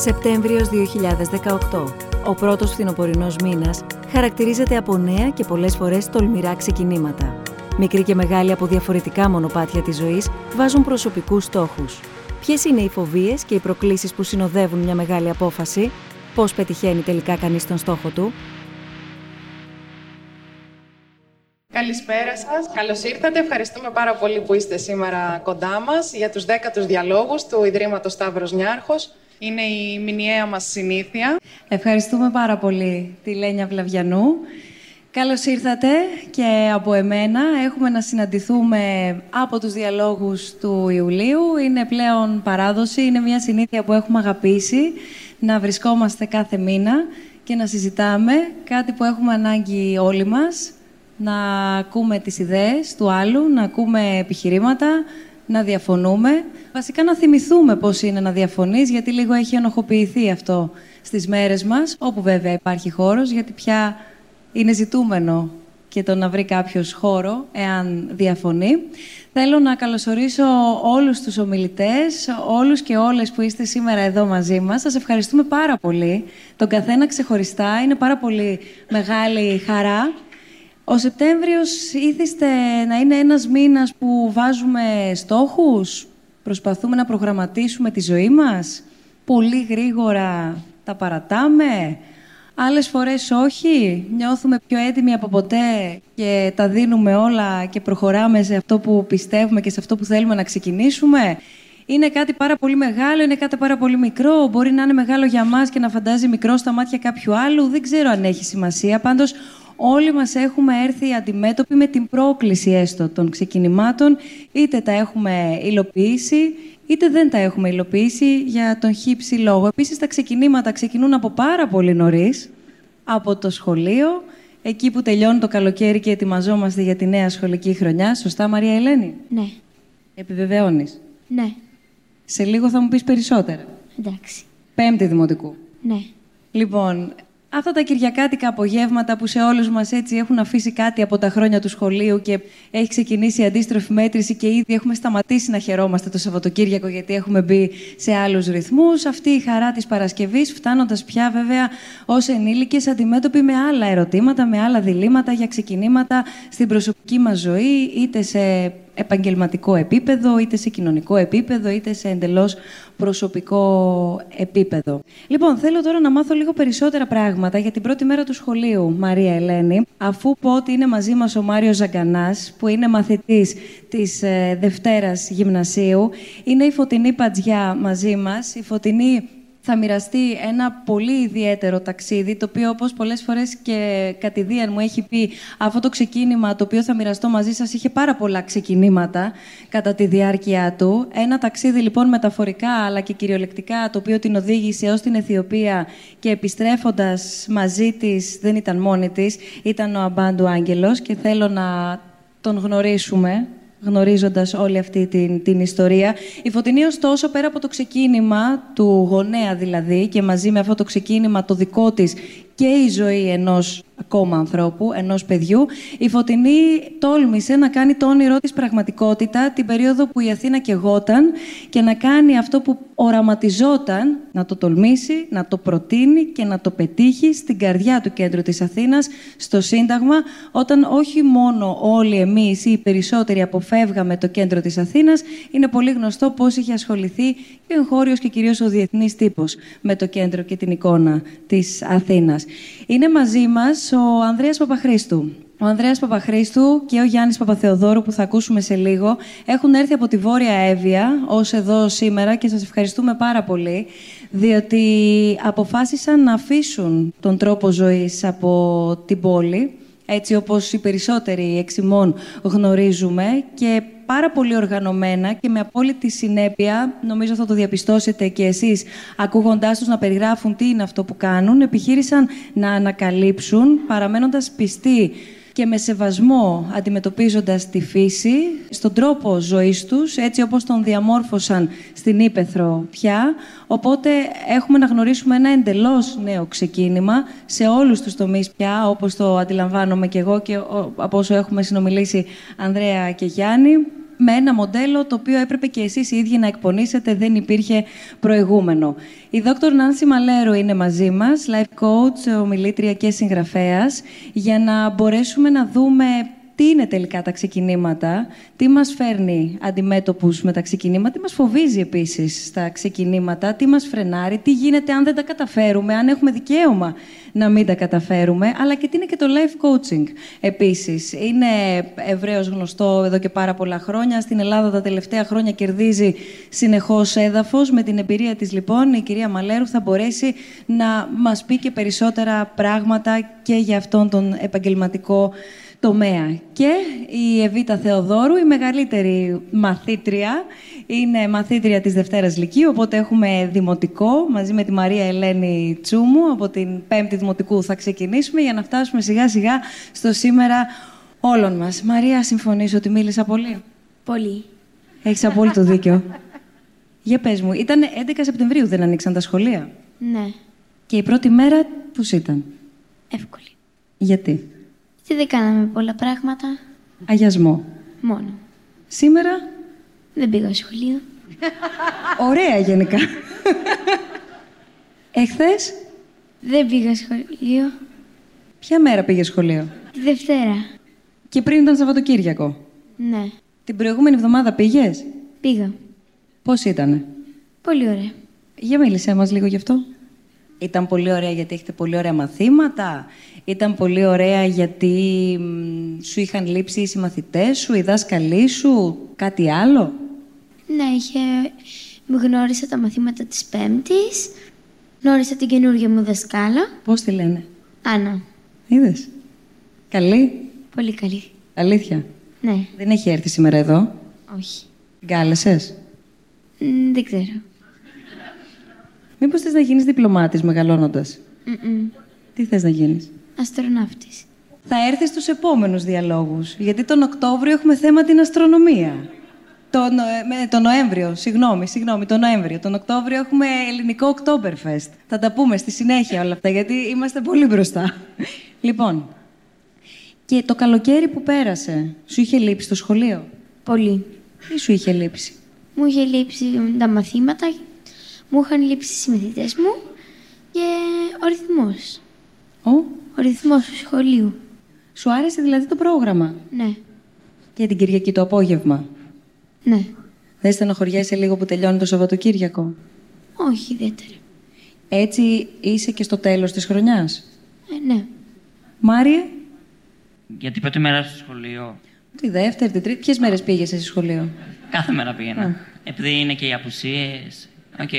Σεπτέμβριος 2018. Ο πρώτος φθινοπορεινός μήνας χαρακτηρίζεται από νέα και πολλές φορές τολμηρά ξεκινήματα. Μικροί και μεγάλοι από διαφορετικά μονοπάτια της ζωής βάζουν προσωπικούς στόχους. Ποιες είναι οι φοβίες και οι προκλήσεις που συνοδεύουν μια μεγάλη απόφαση, πώς πετυχαίνει τελικά κανείς τον στόχο του, Καλησπέρα σας. Καλώς ήρθατε. Ευχαριστούμε πάρα πολύ που είστε σήμερα κοντά μας για τους δέκατους διαλόγους του Ιδρύματος Σταύρος Νιάρχος. Είναι η μηνιαία μας συνήθεια. Ευχαριστούμε πάρα πολύ τη Λένια Βλαβιανού. Καλώς ήρθατε και από εμένα. Έχουμε να συναντηθούμε από τους διαλόγους του Ιουλίου. Είναι πλέον παράδοση, είναι μια συνήθεια που έχουμε αγαπήσει να βρισκόμαστε κάθε μήνα και να συζητάμε κάτι που έχουμε ανάγκη όλοι μας, να ακούμε τις ιδέες του άλλου, να ακούμε επιχειρήματα, να διαφωνούμε. Βασικά να θυμηθούμε πώς είναι να διαφωνείς, γιατί λίγο έχει ενοχοποιηθεί αυτό στις μέρες μας, όπου βέβαια υπάρχει χώρος, γιατί πια είναι ζητούμενο και το να βρει κάποιος χώρο, εάν διαφωνεί. Θέλω να καλωσορίσω όλους τους ομιλητές, όλους και όλες που είστε σήμερα εδώ μαζί μας. Σας ευχαριστούμε πάρα πολύ. Τον καθένα ξεχωριστά. Είναι πάρα πολύ μεγάλη χαρά ο Σεπτέμβριος ήθιστε να είναι ένας μήνας που βάζουμε στόχους, προσπαθούμε να προγραμματίσουμε τη ζωή μας, πολύ γρήγορα τα παρατάμε, άλλες φορές όχι, νιώθουμε πιο έτοιμοι από ποτέ και τα δίνουμε όλα και προχωράμε σε αυτό που πιστεύουμε και σε αυτό που θέλουμε να ξεκινήσουμε; Είναι κάτι πάρα πολύ μεγάλο, είναι κάτι πάρα πολύ μικρό; Μπορεί να είναι μεγάλο για μας και να φαντάζει μικρό στα μάτια κάποιου άλλου; Δεν ξέρω αν έχει σημασία. Πάντως, όλοι μας έχουμε έρθει αντιμέτωποι με την πρόκληση έστω των ξεκινημάτων, είτε τα έχουμε υλοποιήσει, είτε δεν τα έχουμε υλοποιήσει για τον χύψη λόγο. Επίσης, τα ξεκινήματα ξεκινούν από πάρα πολύ νωρίς, από το σχολείο, εκεί που τελειώνει το καλοκαίρι και ετοιμαζόμαστε για τη νέα σχολική χρονιά. Σωστά, Μαρία Ελένη; Ναι. Επιβεβαιώνεις; Ναι. Σε λίγο θα μου πεις περισσότερα. Εντάξει. Πέμπτη δημοτικού. Ναι. Λοιπόν, Αυτά τα κυριακάτικα απογεύματα που σε όλους μας έτσι έχουν αφήσει κάτι από τα χρόνια του σχολείου και έχει ξεκινήσει η αντίστροφη μέτρηση και ήδη έχουμε σταματήσει να χαιρόμαστε το Σαββατοκύριακο γιατί έχουμε μπει σε άλλους ρυθμούς. Αυτή η χαρά της Παρασκευής φτάνοντας πια βέβαια ως ενήλικες αντιμέτωποι με άλλα ερωτήματα, με άλλα διλήμματα για ξεκινήματα στην προσωπική μας ζωή είτε σε επαγγελματικό επίπεδο, είτε σε κοινωνικό επίπεδο, είτε σε εντελώς προσωπικό επίπεδο. Λοιπόν, θέλω τώρα να μάθω λίγο περισσότερα πράγματα για την πρώτη μέρα του σχολείου, Μαρία Ελένη, αφού πω ότι είναι μαζί μας ο Μάριος Ζαγκανάς, που είναι μαθητής της ε, Δευτέρας Γυμνασίου. Είναι η Φωτεινή Πατζιά μαζί μας. Η Φωτεινή θα μοιραστεί ένα πολύ ιδιαίτερο ταξίδι, το οποίο όπως πολλές φορές και κατηδίαν μου έχει πει αυτό το ξεκίνημα το οποίο θα μοιραστώ μαζί σας είχε πάρα πολλά ξεκινήματα κατά τη διάρκεια του. Ένα ταξίδι λοιπόν μεταφορικά αλλά και κυριολεκτικά το οποίο την οδήγησε ως την Αιθιοπία και επιστρέφοντας μαζί της, δεν ήταν μόνη της, ήταν ο Αμπάντου Άγγελος και θέλω να τον γνωρίσουμε γνωρίζοντας όλη αυτή την, την ιστορία. Η Φωτεινή, ωστόσο, πέρα από το ξεκίνημα του γονέα δηλαδή και μαζί με αυτό το ξεκίνημα το δικό της και η ζωή ενός ακόμα ανθρώπου, ενός παιδιού, η Φωτεινή τόλμησε να κάνει το όνειρό της πραγματικότητα την περίοδο που η Αθήνα κεγόταν και να κάνει αυτό που οραματιζόταν, να το τολμήσει, να το προτείνει και να το πετύχει στην καρδιά του κέντρου της Αθήνας, στο Σύνταγμα, όταν όχι μόνο όλοι εμείς ή οι περισσότεροι αποφεύγαμε το κέντρο της Αθήνας, είναι πολύ γνωστό πώς είχε ασχοληθεί και ο εγχώριος και κυρίως ο διεθνής τύπος με το κέντρο και την εικόνα της Αθήνας. Είναι μαζί μας ο Ανδρέας Παπαχρήστου. Ο Ανδρέας Παπαχρήστου και ο Γιάννης Παπαθεοδόρου που θα ακούσουμε σε λίγο έχουν έρθει από τη Βόρεια Εύβοια ως εδώ σήμερα και σας ευχαριστούμε πάρα πολύ διότι αποφάσισαν να αφήσουν τον τρόπο ζωής από την πόλη έτσι όπως οι περισσότεροι εξημών γνωρίζουμε και πάρα πολύ οργανωμένα και με απόλυτη συνέπεια, νομίζω θα το διαπιστώσετε και εσείς ακούγοντάς τους να περιγράφουν τι είναι αυτό που κάνουν, επιχείρησαν να ανακαλύψουν παραμένοντας πιστοί και με σεβασμό αντιμετωπίζοντας τη φύση, στον τρόπο ζωής τους, έτσι όπως τον διαμόρφωσαν στην Ήπεθρο πια. Οπότε έχουμε να γνωρίσουμε ένα εντελώς νέο ξεκίνημα σε όλους τους τομείς πια, όπως το αντιλαμβάνομαι και εγώ και από όσο έχουμε συνομιλήσει Ανδρέα και Γιάννη. Με ένα μοντέλο το οποίο έπρεπε και εσείς οι ίδιοι να εκπονήσετε, δεν υπήρχε προηγούμενο. Η δόκτωρ Νάνση Μαλέρου είναι μαζί μας, life coach, ομιλήτρια και συγγραφέας, για να μπορέσουμε να δούμε τι είναι τελικά τα ξεκινήματα, τι μας φέρνει αντιμέτωπους με τα ξεκινήματα, τι μας φοβίζει επίσης στα ξεκινήματα, τι μας φρενάρει, τι γίνεται αν δεν τα καταφέρουμε, αν έχουμε δικαίωμα να μην τα καταφέρουμε, αλλά και τι είναι και το life coaching επίσης. Είναι ευρέως γνωστό εδώ και πάρα πολλά χρόνια. Στην Ελλάδα τα τελευταία χρόνια κερδίζει συνεχώς έδαφος. Με την εμπειρία της λοιπόν η κυρία Μαλέρου θα μπορέσει να μας πει και περισσότερα πράγματα και για αυτόν τον επαγγελματικό τομέα. Και η Εβίτα Θεοδόρου, η μεγαλύτερη μαθήτρια, είναι μαθήτρια της Δευτέρας Λυκείου, οπότε έχουμε δημοτικό, μαζί με τη Μαρία Ελένη Τσούμου, από την Πέμπτη Δημοτικού θα ξεκινήσουμε για να φτάσουμε σιγά σιγά στο σήμερα όλων μας. Μαρία, συμφωνείς ότι μίλησα πολύ; Πολύ. Έχεις απόλυτο δίκιο. Για πες μου, ήταν 11 Σεπτεμβρίου δεν ανοίξαν τα σχολεία; Ναι. Και η πρώτη μέρα πώς ήταν; Εύκολη. Γιατί; Τι δεν κάναμε πολλά πράγματα; Αγιασμό. Μόνο. Σήμερα, Δεν πήγα σχολείο. ωραία γενικά. Εχθές, Δεν πήγα σχολείο. ποια μέρα πήγε σχολείο; Τη Δευτέρα. Και πριν ήταν Σαββατοκύριακο; Ναι. Την προηγούμενη εβδομάδα πήγες; Πήγα. Πώς ήτανε; Πολύ ωραία. Για μίλησέ μας λίγο γι' αυτό. Ήταν πολύ ωραία γιατί έχετε πολύ ωραία μαθήματα. Ήταν πολύ ωραία γιατί μ, σου είχαν λείψει οι συμμαθητές σου, οι δάσκαλοι σου, κάτι άλλο; Ναι, είχε... Μου γνώρισα τα μαθήματα της Πέμπτης. Γνώρισα την καινούργια μου δασκάλα. Πώς τη λένε; Άννα. Είδες; Καλή; Πολύ καλή. Αλήθεια; Ναι. Δεν έχει έρθει σήμερα εδώ; Όχι. Γκάλεσες. Μ, δεν ξέρω. Μήπως θες να γίνεις διπλωμάτης μεγαλώνοντας; Μ-μ. Τι θες να γίνεις; Αστροναύτης. Θα έρθεις στους επόμενους διαλόγους, γιατί τον Οκτώβριο έχουμε θέμα την αστρονομία. Τον, Νοε- με- τον Νοέμβριο, συγγνώμη, συγγνώμη, τον Νοέμβριο. Τον Οκτώβριο έχουμε ελληνικό Oktoberfest. Θα τα πούμε στη συνέχεια όλα αυτά, γιατί είμαστε πολύ μπροστά. λοιπόν, και το καλοκαίρι που πέρασε, σου είχε λείψει το σχολείο; Πολύ. Τι σου είχε λείψει; Μου είχε λείψει τα μαθήματα, μου είχαν λείψει οι συμμαθητές μου και ο ρυθμός. Ω, Ο ρυθμός του σχολείου. σου άρεσε δηλαδή το πρόγραμμα; Ναι, Και την Κυριακή το απόγευμα; ναι. Δεν στενοχωριέσαι λίγο που τελειώνει το Σαββατοκύριακο; Όχι ιδιαίτερα. Έτσι είσαι και στο τέλος της χρονιάς; Ε, ναι. Μάριε, Για την πρώτη μέρα στο σχολείο, τη δεύτερη, τη τρίτη. Ποιες μέρες πήγες εσύ σχολείο; κάθε μέρα πήγαινα. Α. Επειδή είναι και οι απουσίες. Οκ.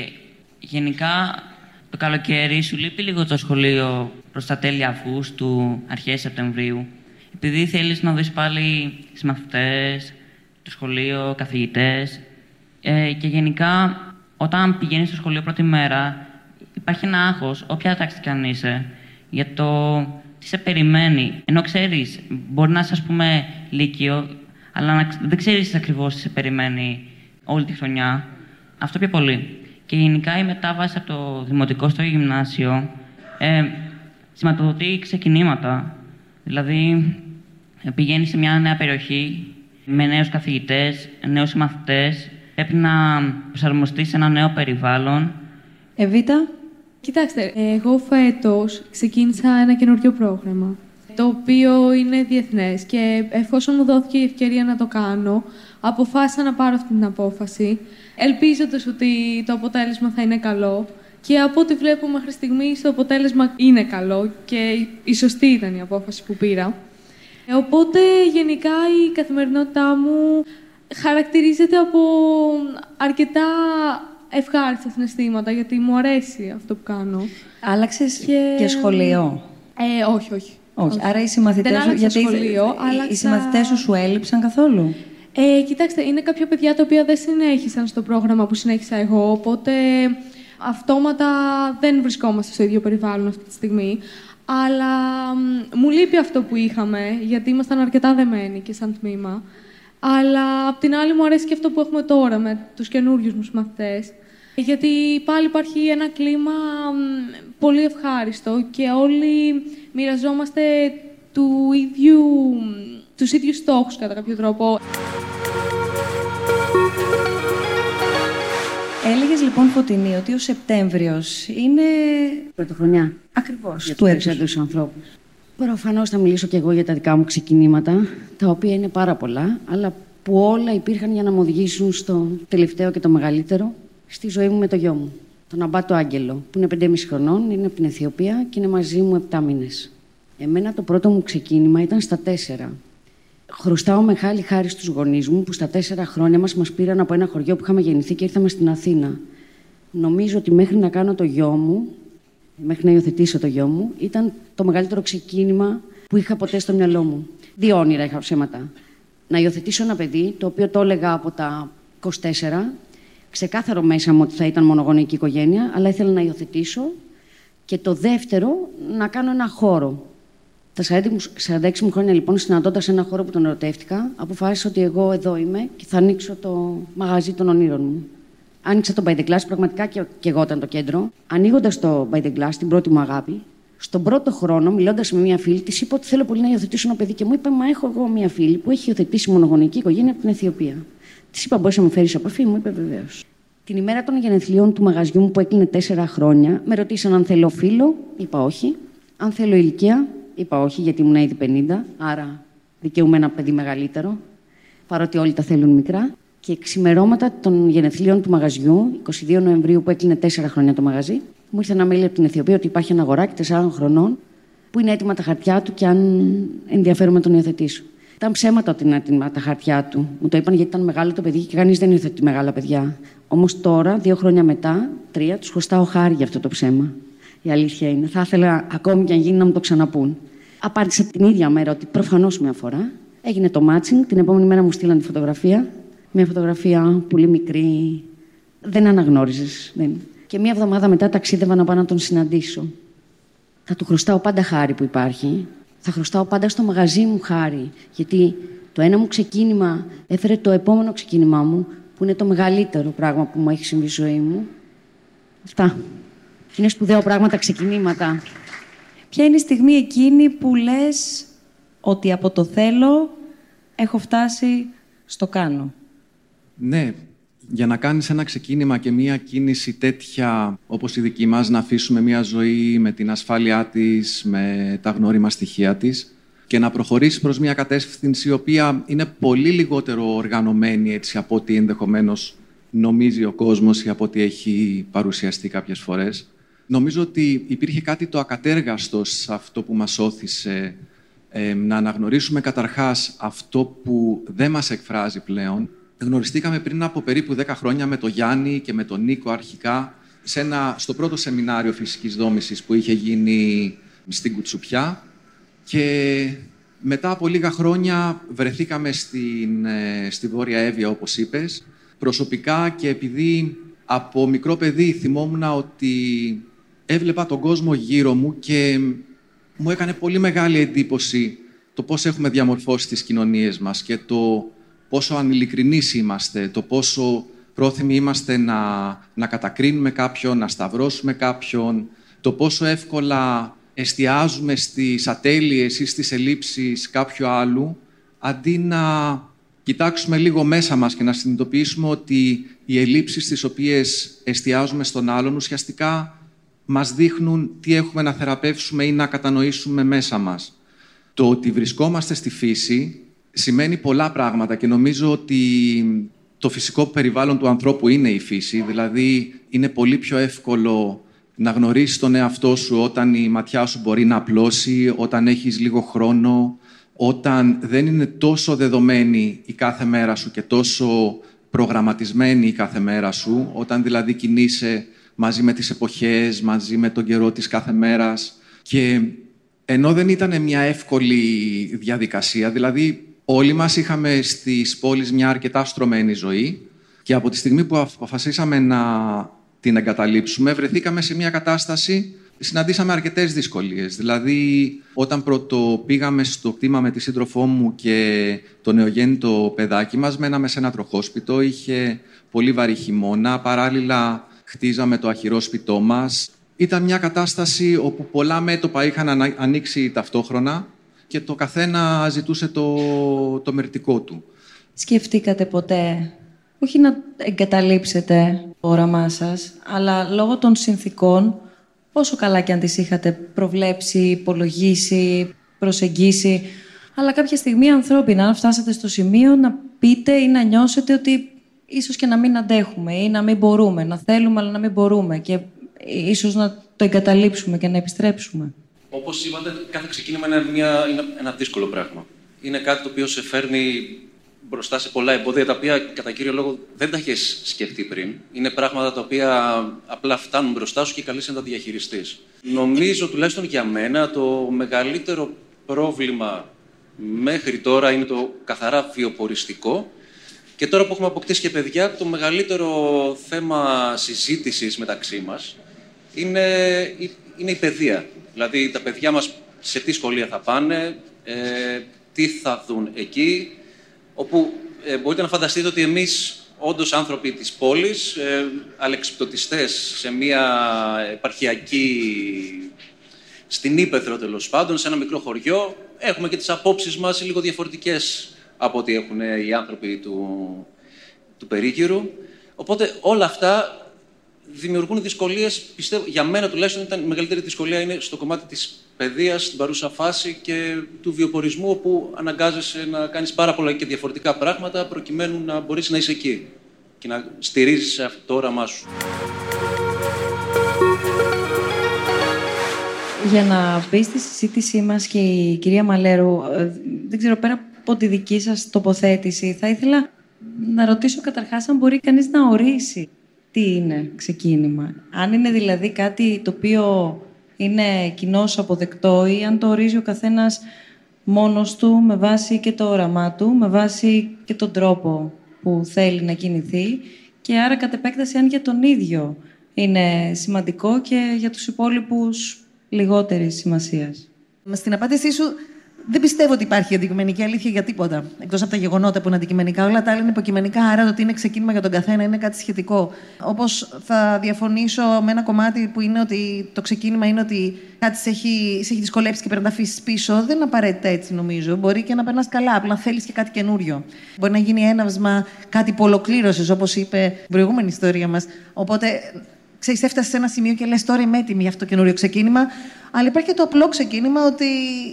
Γενικά, το καλοκαίρι σου λείπει λίγο το σχολείο προς τα τέλη Αυγούστου, αρχές Σεπτεμβρίου; Επειδή θέλεις να δεις πάλι συμμαθητές, το σχολείο, καθηγητές. Ε, και γενικά, όταν πηγαίνεις στο σχολείο πρώτη μέρα, υπάρχει ένα άγχος, όποια τάξη κι αν είσαι, για το τι σε περιμένει. Ενώ ξέρεις, μπορεί να είσαι, ας πούμε, λύκειο, αλλά να, ξ- δεν ξέρεις ακριβώς τι σε περιμένει όλη τη χρονιά. Αυτό πιο πολύ. Και γενικά η μετάβαση από το δημοτικό στο γυμνάσιο ε, σηματοδοτεί ξεκινήματα. Δηλαδή, ε, πηγαίνεις σε μια νέα περιοχή με νέους καθηγητές, νέους συμμαθητές. Πρέπει να προσαρμοστείς σε ένα νέο περιβάλλον. Εβίτα, Κοιτάξτε, εγώ φέτος ξεκίνησα ένα καινούριο πρόγραμμα, το οποίο είναι διεθνές και εφόσον μου δόθηκε η ευκαιρία να το κάνω, αποφάσισα να πάρω αυτή την απόφαση, ελπίζοντας ότι το αποτέλεσμα θα είναι καλό και από ό,τι βλέπω μέχρι στιγμής το αποτέλεσμα είναι καλό και η σωστή ήταν η απόφαση που πήρα. Ε, Οπότε γενικά η καθημερινότητά μου χαρακτηρίζεται από αρκετά ευχάριστα συναισθήματα γιατί μου αρέσει αυτό που κάνω. άλλαξες και, Και- σχολείο; Ε, όχι, όχι. Όχι. Άρα οι συμμαθητές Δεν σου... άλλαξα γιατί σχολείο, οι- οι άλλαξα- συμμαθητές σου σου έλειψαν καθόλου; Ε, κοιτάξτε, είναι κάποια παιδιά τα οποία δεν συνέχισαν στο πρόγραμμα που συνέχισα εγώ, οπότε αυτόματα δεν βρισκόμαστε στο ίδιο περιβάλλον αυτή τη στιγμή. Αλλά μ, μου λείπει αυτό που είχαμε, γιατί ήμασταν αρκετά δεμένοι και σαν τμήμα. Αλλά απ' την άλλη μου αρέσει και αυτό που έχουμε τώρα με τους καινούριους μου μαθητές. Γιατί πάλι υπάρχει ένα κλίμα μ, πολύ ευχάριστο και όλοι μοιραζόμαστε του ίδιου, τους ίδιους στόχους κατά κάποιο τρόπο. Έλεγες λοιπόν, Φωτεινή, ότι ο Σεπτέμβριος είναι. Πρωτοχρονιά. Ακριβώς. Για του τους έτους. περισσότερους ανθρώπους. Προφανώς θα μιλήσω και εγώ για τα δικά μου ξεκινήματα, τα οποία είναι πάρα πολλά, αλλά που όλα υπήρχαν για να μου οδηγήσουν στο τελευταίο και το μεγαλύτερο, στη ζωή μου με το γιο μου. Τον Αμπάτο Άγγελο, που είναι 5,5 χρονών, είναι από την Αιθιοπία και είναι μαζί μου 7 μήνες. Εμένα το πρώτο μου ξεκίνημα ήταν στα 4. Χρωστάω μεγάλη χάρη στους γονείς μου που στα τέσσερα χρόνια μας μας πήραν από ένα χωριό που είχαμε γεννηθεί και ήρθαμε στην Αθήνα. Νομίζω ότι μέχρι να κάνω το γιο μου, μέχρι να υιοθετήσω το γιο μου, ήταν το μεγαλύτερο ξεκίνημα που είχα ποτέ στο μυαλό μου. Δύο όνειρα είχα ψέματα. Να υιοθετήσω ένα παιδί, το οποίο το έλεγα από τα 24, ξεκάθαρο μέσα μου ότι θα ήταν μονογονεϊκή οικογένεια, αλλά ήθελα να υιοθετήσω. Και το δεύτερο, να κάνω ένα χώρο. Τα 46 μου- 46 μου χρόνια λοιπόν, συναντώντα ένα χώρο που τον ερωτεύτηκα, αποφάσισα ότι εγώ εδώ είμαι και θα ανοίξω το μαγαζί των ονείρων μου. Άνοιξα το By the Glass, πραγματικά και, και εγώ ήταν το κέντρο. Ανοίγοντας το By the Glass, την πρώτη μου αγάπη, στον πρώτο χρόνο, μιλώντας με μια φίλη, της είπα ότι θέλω πολύ να υιοθετήσω ένα παιδί και μου είπε: Μα έχω εγώ μια φίλη που έχει υιοθετήσει μονογονεϊκή οικογένεια από την Αιθιοπία. Της είπα: Μπορείς να μου φέρεις επαφή, μου είπε βεβαίως. Την ημέρα των γενεθλίων του μαγαζιού μου που έκλεινε τέσσερα χρόνια, με ρωτήσαν αν θέλω φίλο, είπα όχι. Αν θέλω ηλικία, είπα όχι, γιατί ήμουν ήδη 50, άρα δικαιούμαι ένα παιδί μεγαλύτερο, παρότι όλοι τα θέλουν μικρά. Και ξημερώματα των γενεθλίων του μαγαζιού, 22 Νοεμβρίου που έκλεινε τέσσερα χρόνια το μαγαζί, μου ήρθε ένα mail από την Αιθιοπία ότι υπάρχει ένα αγοράκι 4 χρονών που είναι έτοιμα τα χαρτιά του και αν ενδιαφέρομαι να τον υιοθετήσω. Ήταν ψέματα ότι είναι έτοιμα τα χαρτιά του. Μου το είπαν γιατί ήταν μεγάλο το παιδί και κανείς δεν υιοθετεί μεγάλα παιδιά. Όμως τώρα, δύο χρόνια μετά, τρία, τους χρωστάω χάρη για αυτό το ψέμα. Η αλήθεια είναι. Θα ήθελα ακόμη και αν γίνει να μου το ξαναπούν. Απάντησα την ίδια μέρα ότι προφανώς με αφορά. Έγινε το matching. Την επόμενη μέρα μου στείλαν τη φωτογραφία. Μια φωτογραφία πολύ μικρή. Δεν αναγνώριζες. Δεν. Και μία εβδομάδα μετά ταξίδευα να πάω να τον συναντήσω. Θα του χρωστάω πάντα χάρη που υπάρχει. Θα χρωστάω πάντα στο μαγαζί μου χάρη. Γιατί το ένα μου ξεκίνημα έφερε το επόμενο ξεκίνημά μου, που είναι το μεγαλύτερο πράγμα που μου έχει συμβεί στη ζωή μου. Αυτά. Είναι σπουδαίο πράγμα τα ξεκινήματα. Ποια είναι η στιγμή εκείνη που λες ότι από το θέλω έχω φτάσει στο κάνω; Ναι, για να κάνεις ένα ξεκίνημα και μία κίνηση τέτοια όπως η δική μας, να αφήσουμε μία ζωή με την ασφάλειά της, με τα γνώριμα στοιχεία της και να προχωρήσεις προς μία κατεύθυνση η οποία είναι πολύ λιγότερο οργανωμένη έτσι, από ό,τι ενδεχομένως νομίζει ο κόσμος ή από ό,τι έχει παρουσιαστεί κάποιες φορές. Νομίζω ότι υπήρχε κάτι το ακατέργαστο σε αυτό που μας όθησε ε, να αναγνωρίσουμε καταρχάς αυτό που δεν μας εκφράζει πλέον. Γνωριστήκαμε πριν από περίπου 10 χρόνια με τον Γιάννη και με τον Νίκο αρχικά σε ένα, στο πρώτο σεμινάριο φυσικής δόμησης που είχε γίνει στην Κουτσουπιά και μετά από λίγα χρόνια βρεθήκαμε στην, ε, στη Βόρεια Εύβοια, όπως είπες, προσωπικά και επειδή από μικρό παιδί θυμόμουν ότι έβλεπα τον κόσμο γύρω μου και μου έκανε πολύ μεγάλη εντύπωση το πώς έχουμε διαμορφώσει τις κοινωνίες μας και το πόσο ανηλικρινείς είμαστε, το πόσο πρόθυμοι είμαστε να, να κατακρίνουμε κάποιον, να σταυρώσουμε κάποιον, το πόσο εύκολα εστιάζουμε στις ατέλειες ή στις ελλείψεις κάποιου άλλου, αντί να κοιτάξουμε λίγο μέσα μας και να συνειδητοποιήσουμε ότι οι ελλείψεις στις οποίες εστιάζουμε στον άλλον ουσιαστικά μας δείχνουν τι έχουμε να θεραπεύσουμε ή να κατανοήσουμε μέσα μας. Το ότι βρισκόμαστε στη φύση σημαίνει πολλά πράγματα και νομίζω ότι το φυσικό περιβάλλον του ανθρώπου είναι η φύση, δηλαδή είναι πολύ πιο εύκολο να γνωρίσεις τον εαυτό σου όταν η ματιά σου μπορεί να απλώσει, όταν έχεις λίγο χρόνο, όταν δεν είναι τόσο δεδομένη η κάθε μέρα σου και τόσο προγραμματισμένη η κάθε μέρα σου, όταν δηλαδή κινείσαι μαζί με τις εποχές, μαζί με τον καιρό της κάθε μέρας και ενώ δεν ήταν μια εύκολη διαδικασία, δηλαδή όλοι μας είχαμε στις πόλεις μια αρκετά στρωμένη ζωή και από τη στιγμή που αποφασίσαμε να την εγκαταλείψουμε, βρεθήκαμε σε μια κατάσταση, συναντήσαμε αρκετές δυσκολίες. Δηλαδή, όταν πρώτο πήγαμε στο κτήμα με τη σύντροφό μου και το νεογέννητο παιδάκι μας, μέναμε σε ένα τροχόσπιτο, είχε πολύ βαρύ χειμώνα, παράλληλα χτίζαμε το αχυρόσπιτό μας. Ήταν μια κατάσταση όπου πολλά μέτωπα είχαν ανα- ανοίξει ταυτόχρονα και το καθένα ζητούσε το, το μερτικό του. Σκεφτήκατε ποτέ, όχι να εγκαταλείψετε όραμά σας, αλλά λόγω των συνθήκων, όσο καλά και αν τις είχατε προβλέψει, υπολογίσει, προσεγγίσει, αλλά κάποια στιγμή ανθρώπινα, αν φτάσατε στο σημείο να πείτε ή να νιώσετε ότι ίσως και να μην αντέχουμε ή να μην μπορούμε, να θέλουμε αλλά να μην μπορούμε και ίσως να το εγκαταλείψουμε και να επιστρέψουμε. Όπως είπατε, κάθε ξεκίνημα είναι, μια, είναι ένα δύσκολο πράγμα. Είναι κάτι το οποίο σε φέρνει μπροστά σε πολλά εμπόδια τα οποία κατά κύριο λόγο δεν τα έχεις σκεφτεί πριν. Είναι πράγματα τα οποία απλά φτάνουν μπροστά σου και καλείσαι να τα διαχειριστείς. Νομίζω τουλάχιστον για μένα το μεγαλύτερο πρόβλημα μέχρι τώρα είναι το καθαρά βιοποριστικό. Και τώρα που έχουμε αποκτήσει και παιδιά, το μεγαλύτερο θέμα συζήτησης μεταξύ μας είναι, είναι η παιδεία. Δηλαδή τα παιδιά μας σε τι σχολεία θα πάνε, ε, τι θα δουν εκεί, όπου ε, μπορείτε να φανταστείτε ότι εμείς όντως άνθρωποι της πόλης, ε, αλεξιπτωτιστές σε μια επαρχιακή, στην Ήπεθρο τέλος πάντων, σε ένα μικρό χωριό, έχουμε και τις απόψεις μας λίγο διαφορετικές από ό,τι έχουν οι άνθρωποι του, του περίγυρου. Οπότε όλα αυτά δημιουργούν δυσκολίες. Πιστεύω, για μένα τουλάχιστον ήταν η μεγαλύτερη δυσκολία είναι στο κομμάτι της παιδείας, στην παρούσα φάση και του βιοπορισμού, όπου αναγκάζεσαι να κάνεις πάρα πολλά και διαφορετικά πράγματα προκειμένου να μπορείς να είσαι εκεί και να στηρίζεις αυτό το όραμά σου. Για να μπεις στη συζήτησή μας και η κυρία Μαλέρου, ε, δεν ξέρω πέρα από τη δική σας τοποθέτηση, θα ήθελα να ρωτήσω καταρχάς αν μπορεί κανείς να ορίσει τι είναι ξεκίνημα. Αν είναι δηλαδή κάτι το οποίο είναι κοινώ αποδεκτό ή αν το ορίζει ο καθένας μόνος του με βάση και το όραμά του, με βάση και τον τρόπο που θέλει να κινηθεί και άρα κατ' επέκταση αν για τον ίδιο είναι σημαντικό και για τους υπόλοιπους λιγότερης σημασίας. Στην απάντησή σου δεν πιστεύω ότι υπάρχει αντικειμενική αλήθεια για τίποτα. Εκτός από τα γεγονότα που είναι αντικειμενικά. Όλα τα άλλα είναι υποκειμενικά, άρα το ότι είναι ξεκίνημα για τον καθένα είναι κάτι σχετικό. Όπως θα διαφωνήσω με ένα κομμάτι που είναι ότι το ξεκίνημα είναι ότι κάτι σε έχει, σε έχει δυσκολέψει και πρέπει να τα αφήσεις πίσω. Δεν είναι απαραίτητα έτσι, νομίζω. Μπορεί και να περνάς καλά, απλά θέλεις και κάτι καινούριο. Μπορεί να γίνει έναυσμα κάτι που ολοκλήρωσες, όπως είπε η προηγούμενη ιστορία μας. Οπότε ξέρεις, έφτασες σε ένα σημείο και λες: Τώρα είμαι έτοιμη για αυτό το καινούριο ξεκίνημα. Αλλά υπάρχει και το απλό ξεκίνημα ότι.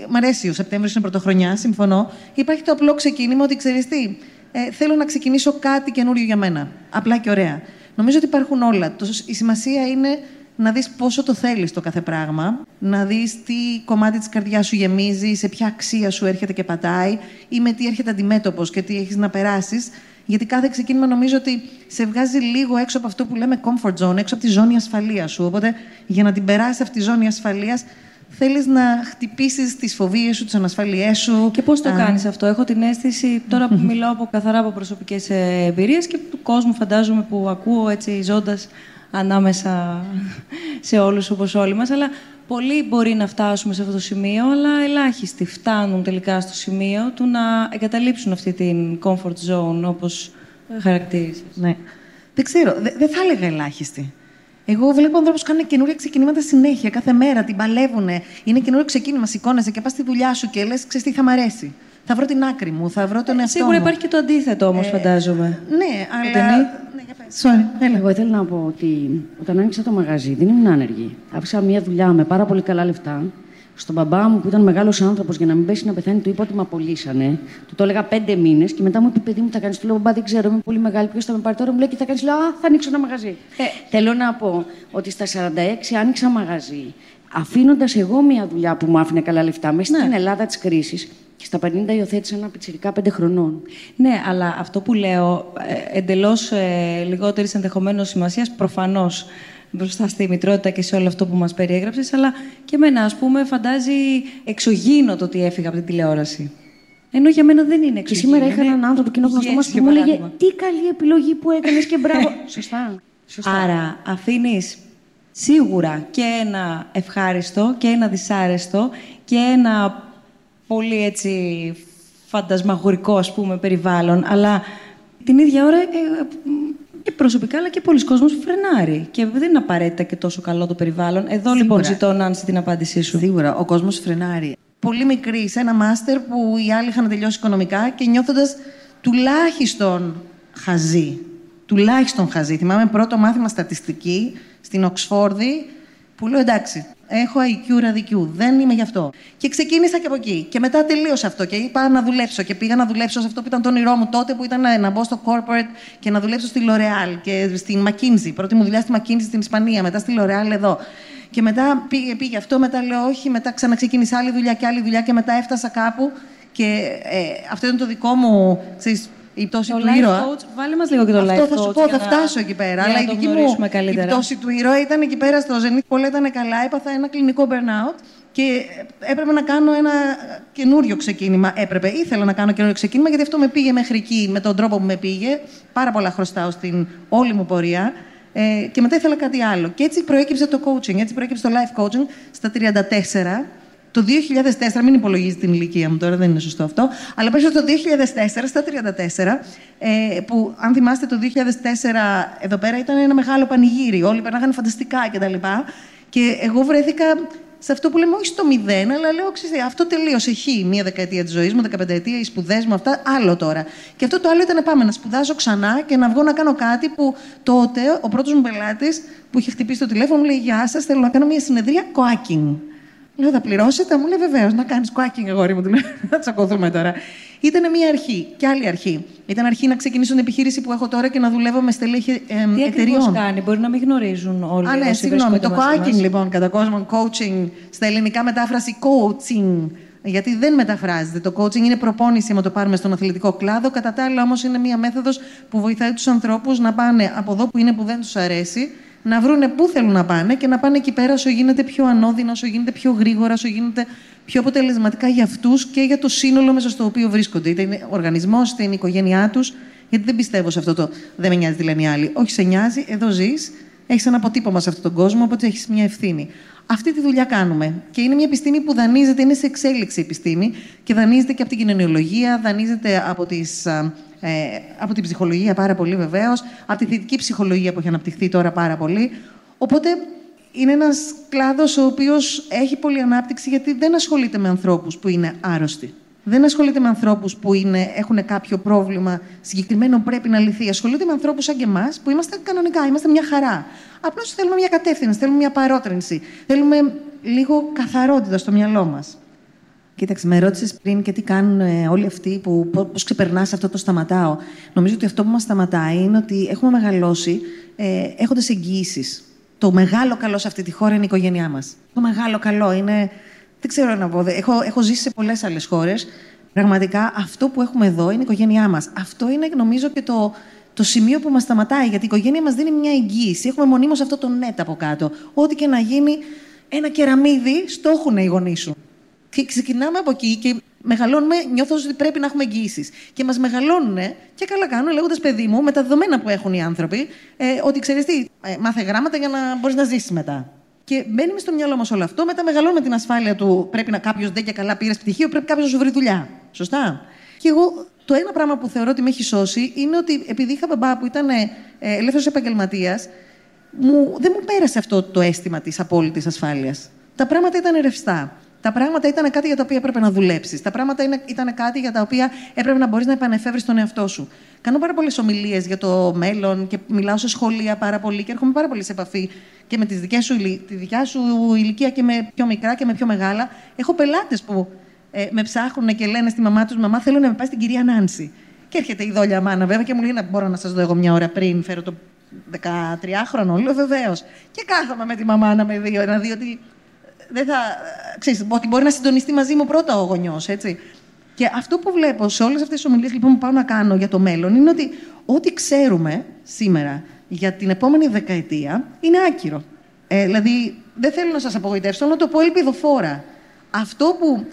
Μ' αρέσει, ο Σεπτέμβριος είναι πρωτοχρονιά, συμφωνώ. Υπάρχει το απλό ξεκίνημα ότι ξέρεις τι, ε, θέλω να ξεκινήσω κάτι καινούριο για μένα. Απλά και ωραία. Νομίζω ότι υπάρχουν όλα. Η σημασία είναι να δεις πόσο το θέλεις το κάθε πράγμα, να δεις τι κομμάτι της καρδιάς σου γεμίζει, σε ποια αξία σου έρχεται και πατάει ή με τι έρχεται αντιμέτωπος και τι έχεις να περάσεις γιατί κάθε ξεκίνημα νομίζω ότι σε βγάζει λίγο έξω από αυτό που λέμε comfort zone, έξω από τη ζώνη ασφαλείας σου. Οπότε για να την περάσεις αυτή τη ζώνη ασφαλείας, θέλεις να χτυπήσεις τις φοβίες σου, τις ανασφαλιέ σου. Και πώς το κάνεις αυτό, Έχω την αίσθηση, τώρα που μιλάω από, καθαρά από προσωπικές εμπειρίες και του κόσμου, φαντάζομαι, που ακούω έτσι ζώντας ανάμεσα σε όλους όπως όλοι μας, αλλά πολλοί μπορεί να φτάσουμε σε αυτό το σημείο, αλλά ελάχιστοι φτάνουν τελικά στο σημείο του να εγκαταλείψουν αυτή την comfort zone, όπως χαρακτήρισες. Ναι. Δεν ξέρω, δεν θα έλεγα ελάχιστοι. Εγώ βλέπω ανθρώπους που κάνουν καινούργια ξεκινήματα συνέχεια, κάθε μέρα, την παλεύουν. Είναι καινούριο ξεκίνημα, σηκώνεσαι και πας στη δουλειά σου και λες: Ξέρεις τι θα μ' αρέσει. Θα βρω την άκρη μου, θα βρω τον ε, εαυτό Σίγουρα υπάρχει και το αντίθετο όμως, ε, φαντάζομαι. Ναι, αλλά. Ναι, Sorry, έλα. Εγώ ήθελα να πω ότι όταν άνοιξα το μαγαζί δεν ήμουν άνεργη. Άφησα μια δουλειά με πάρα πολύ καλά λεφτά. Στον μπαμπά μου που ήταν μεγάλος άνθρωπος για να μην πέσει να πεθάνει, του είπα ότι με απολύσανε. Του το έλεγα πέντε μήνες και μετά μου είπε: Παιδί μου, θα κάνεις. Του λέω: Μπαμπά, δεν ξέρω, είμαι πολύ μεγάλη. Ποιος θα με πάρει τώρα, μου λέει: Και θα κάνεις. Λέω: Α, θα ανοίξω ένα μαγαζί. Ε, θέλω να πω ότι στα 46 άνοιξα μαγαζί. Αφήνοντας εγώ μια δουλειά που μου άφηνε καλά λεφτά μέσα ναι. στην Ελλάδα της κρίσης και στα 50 υιοθέτησα ένα πιτσιρικά πέντε χρονών. Ναι, αλλά αυτό που λέω, ε, εντελώς ε, λιγότερης ενδεχομένως σημασίας, προφανώς μπροστά στη μητρότητα και σε όλο αυτό που μας περιέγραψες, αλλά και εμένα, ας πούμε, φαντάζει εξωγήινο το ότι έφυγα από την τηλεόραση. Ενώ για μένα δεν είναι εξωγήινο. Και σήμερα είχα έναν άνθρωπο κοινό γνωστό μας που μου έλεγε Τι καλή επιλογή που έκανες και μπράβο. Σωστά. Σωστά. Άρα αφήνεις σίγουρα και ένα ευχάριστο και ένα δυσάρεστο και ένα πολύ έτσι φαντασμαγορικό ας πούμε περιβάλλον, αλλά την ίδια ώρα ε, και προσωπικά αλλά και πολλοί κόσμος φρενάρει και δεν είναι απαραίτητα και τόσο καλό το περιβάλλον. Εδώ λοιπόν ζητώ να την απάντησή σου. Σίγουρα, ο κόσμος φρενάρει. Πολύ μικρή, σε ένα μάστερ που οι άλλοι είχαν τελειώσει οικονομικά και νιώθοντας τουλάχιστον χαζή. τουλάχιστον χαζή. Θυμάμαι πρώτο μάθημα στατιστική στην Οξφόρδη, που λέω εντάξει, έχω IQ ραδικιού, δεν είμαι γι' αυτό. Και ξεκίνησα και από εκεί. Και μετά τελείωσα αυτό και είπα να δουλέψω. Και πήγα να δουλέψω σε αυτό που ήταν το όνειρό μου τότε, που ήταν να μπω στο corporate και να δουλέψω στη L'Oreal και στην McKinsey. Πρώτη μου δουλειά στη McKinsey στην Ισπανία, μετά στη L'Oreal εδώ. Και μετά πήγε, πήγε αυτό, μετά λέω όχι, μετά ξαναξεκίνησα άλλη δουλειά και άλλη δουλειά και μετά έφτασα κάπου. Και ε, αυτό ήταν το δικό μου, ξέρεις, η πτώση Το του life ήρωα. coach, βάλε μας λίγο και το life Αυτό θα σου coach πω, για θα να- φτάσω εκεί πέρα. για Αλλά να η το δική μου γνωρίσουμε η καλύτερα. πτώση του ήρωα ήταν εκεί πέρα στο Zenith. Όλα ήταν καλά. Έπαθα ένα κλινικό burnout και έπρεπε να κάνω ένα καινούριο ξεκίνημα. Έπρεπε, ήθελα να κάνω καινούριο ξεκίνημα γιατί αυτό με πήγε μέχρι εκεί με τον τρόπο που με πήγε. Πάρα πολλά χρωστάω στην όλη μου πορεία. Ε, και μετά ήθελα κάτι άλλο. Και έτσι προέκυψε το coaching, έτσι προέκυψε το life coaching στα 34. Το 2004, μην υπολογίζει την ηλικία μου τώρα, δεν είναι σωστό αυτό, αλλά πέσω το 2004, στα 34, ε, που αν θυμάστε το 2004 εδώ πέρα ήταν ένα μεγάλο πανηγύρι, όλοι περνάγανε φανταστικά κτλ. Και εγώ βρέθηκα σε αυτό που λέμε όχι στο μηδέν, αλλά λέω, ξέρετε, αυτό τελείωσε χ, μία δεκαετία της ζωής μου, δεκαπενταετία, οι σπουδές μου, αυτά, άλλο τώρα. Και αυτό το άλλο ήταν πάμε να σπουδάσω ξανά και να βγω να κάνω κάτι που τότε ο πρώτος μου πελάτης που είχε χτυπήσει το τηλέφωνο μου λέει Γεια σας, θέλω να κάνω μια συνεδρία coaching. Λέω, θα πληρώσετε, μου λέει βεβαίως, να κάνεις quacking, αγόρι μου. Του λέω, θα τσακωθούμε τώρα. Ήταν μια αρχή και άλλη αρχή. Ήταν αρχή να ξεκινήσω την επιχείρηση που έχω τώρα και να δουλεύω με στελέχη ε, Τι εταιριών. ακριβώς κάνει, μπορεί να μην γνωρίζουν όλοι Α, ναι, όσοι συγγνώμη. βρίσκονται Το μαζί coaching, μας. λοιπόν, κατά κόσμο, coaching, στα ελληνικά μετάφραση coaching. Γιατί δεν μεταφράζεται. Το coaching είναι προπόνηση, άμα το πάρουμε στον αθλητικό κλάδο. Κατά τα άλλα, όμως, είναι μια μέθοδος που βοηθάει τους ανθρώπους να πάνε από εδώ που είναι που δεν τους αρέσει, να βρούνε πού θέλουν να πάνε και να πάνε εκεί πέρα όσο γίνεται πιο ανώδυνα, όσο γίνεται πιο γρήγορα, όσο γίνεται πιο αποτελεσματικά για αυτούς και για το σύνολο μέσα στο οποίο βρίσκονται. Είτε είναι ο οργανισμός, είτε είναι η οικογένειά τους. Γιατί δεν πιστεύω σε αυτό το δεν με νοιάζει τι λένε οι άλλοι. Όχι, σε νοιάζει, εδώ ζεις, έχεις ένα αποτύπωμα σε αυτόν τον κόσμο, οπότε έχεις μια ευθύνη. Αυτή τη δουλειά κάνουμε. Και είναι μια επιστήμη που δανείζεται, είναι σε εξέλιξη η επιστήμη και δανείζεται και από την κοινωνιολογία, δανείζεται από, τις, α, ε, από την ψυχολογία πάρα πολύ βεβαίως, από τη θετική ψυχολογία που έχει αναπτυχθεί τώρα πάρα πολύ. Οπότε είναι ένας κλάδος ο οποίος έχει πολλή ανάπτυξη γιατί δεν ασχολείται με ανθρώπους που είναι άρρωστοι. Δεν ασχολείται με ανθρώπους που είναι, έχουν κάποιο πρόβλημα συγκεκριμένο που πρέπει να λυθεί. Ασχολείται με ανθρώπους σαν και εμάς που είμαστε κανονικά, είμαστε μια χαρά. Απλώς θέλουμε μια κατεύθυνση, θέλουμε μια παρότρινση. Θέλουμε λίγο καθαρότητα στο μυαλό μας. Κοίταξε, με ρώτησες πριν και τι κάνουν ε, όλοι αυτοί που πώς ξεπερνάς αυτό το σταματάω. Νομίζω ότι αυτό που μας σταματάει είναι ότι έχουμε μεγαλώσει ε, έχοντας εγγυήσεις. Το μεγάλο καλό σε αυτή τη χώρα είναι η οικογένειά μας. Το μεγάλο καλό είναι. Δεν ξέρω να πω. δε- Έχω, έχω ζήσει σε πολλές άλλες χώρες. Πραγματικά αυτό που έχουμε εδώ είναι η οικογένειά μας. Αυτό είναι, νομίζω, και το, το σημείο που μας σταματάει. Γιατί η οικογένεια μας δίνει μια εγγύηση. Έχουμε μονίμως αυτό το net από κάτω. Ό,τι και να γίνει, ένα κεραμίδι στο έχουν οι γονείς σου. Και ξεκινάμε από εκεί και μεγαλώνουμε, νιώθως ότι πρέπει να έχουμε εγγύησεις. Και μας μεγαλώνουν και καλά κάνουν, λέγοντας παιδί μου, με τα δεδομένα που έχουν οι άνθρωποι, ε, ότι ξέρεις τι, ε, μάθε γράμματα για να μπορείς να ζήσεις μετά. Και μπαίνει μες στο μυαλό μας όλο αυτό. Μετά μεγαλώνουμε την ασφάλεια του πρέπει να κάποιος δεν και καλά πήρε πτυχίο, πρέπει κάποιος να σου βρει δουλειά. Σωστά. Και εγώ το ένα πράγμα που θεωρώ ότι με έχει σώσει είναι ότι επειδή είχα μπαμπά που ήταν ε, ελεύθερος επαγγελματίας, μου, δεν μου πέρασε αυτό το αίσθημα της απόλυτης ασφάλειας. Τα πράγματα ήταν ρευστά. Τα πράγματα ήταν κάτι για τα οποία έπρεπε να δουλέψεις. Τα πράγματα είναι- ήταν κάτι για τα οποία έπρεπε να μπορείς να επανεφεύρεις τον εαυτό σου. Κάνω πάρα πολλές ομιλίες για το μέλλον και μιλάω σε σχολεία πάρα πολύ και έρχομαι πάρα πολύ σε επαφή και με τις δικές σου, ηλι- τη δικιά σου ηλικία και με πιο μικρά και με πιο μεγάλα. Έχω πελάτες που ε, με ψάχνουν και λένε στη μαμά τους: Μαμά, θέλω να με πάει στην κυρία Νάνση. Και έρχεται η δόλια μάνα, βέβαια, και μου λέει: Να μπορώ να σας δω εγώ μια ώρα πριν, φέρω το 13χρονο. Λέω: Βεβαίως. Και κάθομαι με τη μαμά να με δει, να δει ότι δεν θα. Ξέρεις, ότι μπορεί να συντονιστεί μαζί μου πρώτα ο γονιός, έτσι. Και αυτό που βλέπω σε όλες αυτές τις ομιλίες λοιπόν, που πάω να κάνω για το μέλλον είναι ότι ό,τι ξέρουμε σήμερα για την επόμενη δεκαετία είναι άκυρο. Ε, δηλαδή, δεν θέλω να σας απογοητεύσω, να το πω ελπιδοφόρα. Αυτό που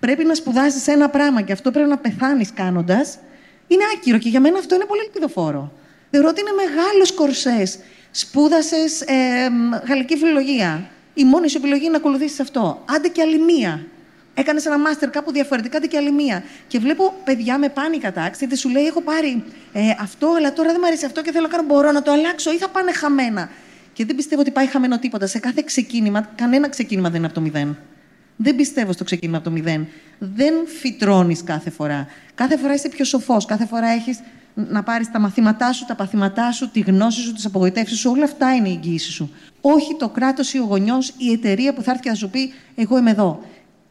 πρέπει να σπουδάσεις ένα πράγμα και αυτό πρέπει να πεθάνεις κάνοντας, είναι άκυρο. Και για μένα αυτό είναι πολύ ελπιδοφόρο. Θεωρώ ότι είναι μεγάλος κορσές. Σπούδασες ε, μ, γαλλική φιλολογία. Η μόνη σου επιλογή είναι να ακολουθήσεις αυτό. Άντε και άλλη μία. Έκανες ένα μάστερ κάπου διαφορετικά, άντε και άλλη μία. Και βλέπω παιδιά με panic attacks, γιατί σου λέει: Έχω πάρει ε, αυτό, αλλά τώρα δεν μου αρέσει αυτό και θέλω να κάνω. Μπορώ να το αλλάξω ή θα πάνε χαμένα. Και δεν πιστεύω ότι πάει χαμένο τίποτα. Σε κάθε ξεκίνημα, κανένα ξεκίνημα δεν είναι από το μηδέν. Δεν πιστεύω στο ξεκίνημα από το μηδέν. Δεν φυτρώνεις κάθε φορά. Κάθε φορά είσαι πιο σοφός. Κάθε φορά έχεις να πάρεις τα μαθήματά σου, τα παθήματά σου, τη γνώση σου, τις απογοητεύσεις σου. Όλα αυτά είναι η εγγύηση σου. Όχι το κράτος ή ο γονιός, η εταιρεία που θα έρθει και θα σου πει: Εγώ είμαι εδώ.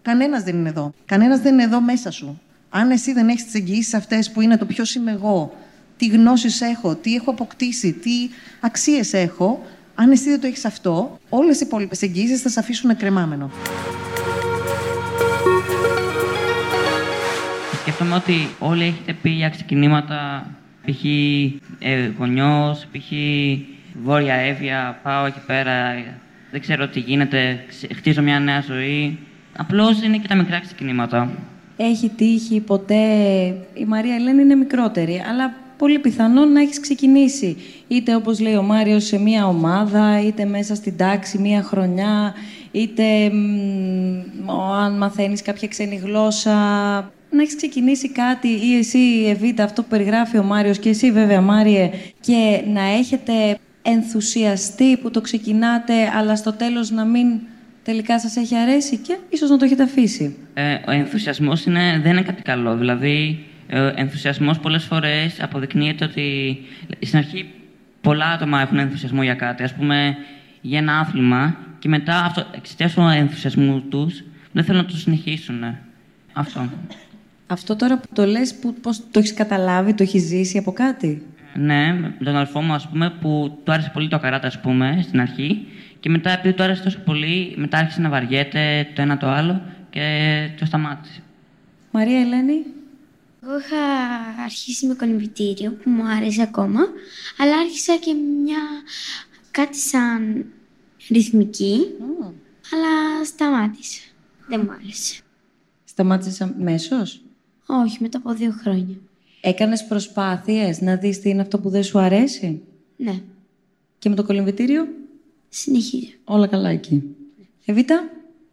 Κανένας δεν είναι εδώ. Κανένας δεν είναι εδώ μέσα σου. Αν εσύ δεν έχεις τις εγγυήσεις αυτές που είναι το ποιος είμαι εγώ, τι γνώσεις έχω, τι έχω αποκτήσει, τι αξίες έχω, αν εσύ δεν το έχεις αυτό, όλες οι υπόλοιπες εγγύσει θα σε αφήσουν κρεμάμενο. Σκέφτομαι ότι όλοι έχετε πει για ξεκινήματα, π.χ. Ε, γονιός, π.χ. Βόρεια Εύβοια, πάω εκεί πέρα, δεν ξέρω τι γίνεται, χτίζω μια νέα ζωή. Απλώς είναι και τα μικρά ξεκινήματα. Έχει τύχει ποτέ, η Μαρία Ελένη είναι μικρότερη, αλλά πολύ πιθανόν να έχεις ξεκινήσει. Είτε όπως λέει ο Μάριος σε μια ομάδα, είτε μέσα στην τάξη μια χρονιά, είτε αν μαθαίνεις κάποια ξένη γλώσσα. Να έχεις ξεκινήσει κάτι ή εσύ Εβίτα, αυτό που περιγράφει ο Μάριος και εσύ βέβαια Μάριε, και να έχετε ενθουσιαστεί που το ξεκινάτε, αλλά στο τέλος να μην τελικά σας έχει αρέσει και ίσως να το έχετε αφήσει; Ε, ο ενθουσιασμός είναι, δεν είναι κάτι καλό. Δηλαδή, ο ενθουσιασμός πολλές φορές αποδεικνύεται ότι στην αρχή πολλά άτομα έχουν ενθουσιασμό για κάτι. Ας πούμε, για ένα άθλημα και μετά αυτό, εξαιτίας του ενθουσιασμού τους δεν θέλουν να το συνεχίσουν. Αυτό. Αυτό τώρα που το λες, που, πώς το έχεις καταλάβει, το έχεις ζήσει από κάτι; Ναι, με τον αδελφό μου, ας πούμε, που του άρεσε πολύ το καράτα, ας πούμε, στην αρχή. Και μετά, επειδή του άρεσε τόσο πολύ, μετά άρχισε να βαριέται το ένα το άλλο και το σταμάτησε. Μαρία Ελένη; Εγώ είχα αρχίσει με κολυμβητήριο που μου άρεσε ακόμα, αλλά άρχισα και μια κάτι σαν ρυθμική, αλλά σταμάτησε. Δεν μου άρεσε. Σταμάτησες αμέσως; Όχι, μετά από δύο χρόνια. Έκανες προσπάθειες να δεις τι είναι αυτό που δεν σου αρέσει; Ναι, Και με το κολυμβητήριο; συνεχίζω. Όλα καλά εκεί. Εβίτα.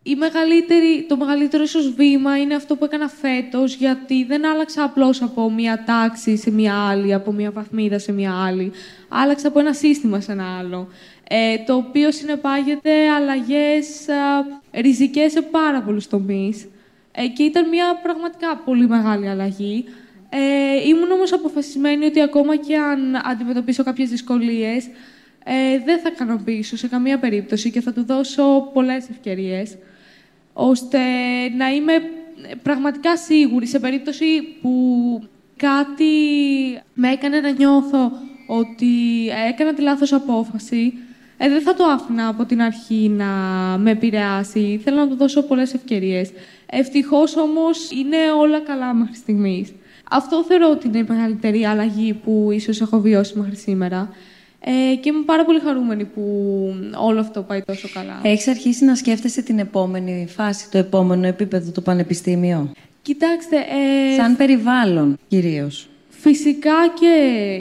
Η μεγαλύτερη, το μεγαλύτερο ίσως βήμα είναι αυτό που έκανα φέτος, γιατί δεν άλλαξα απλώς από μία τάξη σε μία άλλη, από μία βαθμίδα σε μία άλλη. Άλλαξα από ένα σύστημα σε ένα άλλο, ε, το οποίο συνεπάγεται αλλαγές α, ριζικές σε πάρα πολλούς τομείς. Ε, και ήταν μία πραγματικά πολύ μεγάλη αλλαγή. Ε, ήμουν όμως αποφασισμένη ότι ακόμα και αν αντιμετωπίσω κάποιες δυσκολίες, ε, δεν θα ικανοποιήσω σε καμία περίπτωση και θα του δώσω πολλές ευκαιρίες, ώστε να είμαι πραγματικά σίγουρη σε περίπτωση που κάτι με έκανε να νιώθω ότι έκανα τη λάθος απόφαση, ε, δεν θα το άφηνα από την αρχή να με επηρεάσει. Θέλω να του δώσω πολλές ευκαιρίες. Ευτυχώς όμως είναι όλα καλά μέχρι στιγμής. Αυτό θεωρώ ότι είναι η μεγαλύτερη αλλαγή που ίσως έχω βιώσει μέχρι σήμερα. Ε, και είμαι πάρα πολύ χαρούμενη που όλο αυτό πάει τόσο καλά. Έχεις αρχίσει να σκέφτεσαι την επόμενη φάση, το επόμενο επίπεδο του πανεπιστήμιο; Κοιτάξτε, ε, Σαν περιβάλλον κυρίως. Φυσικά και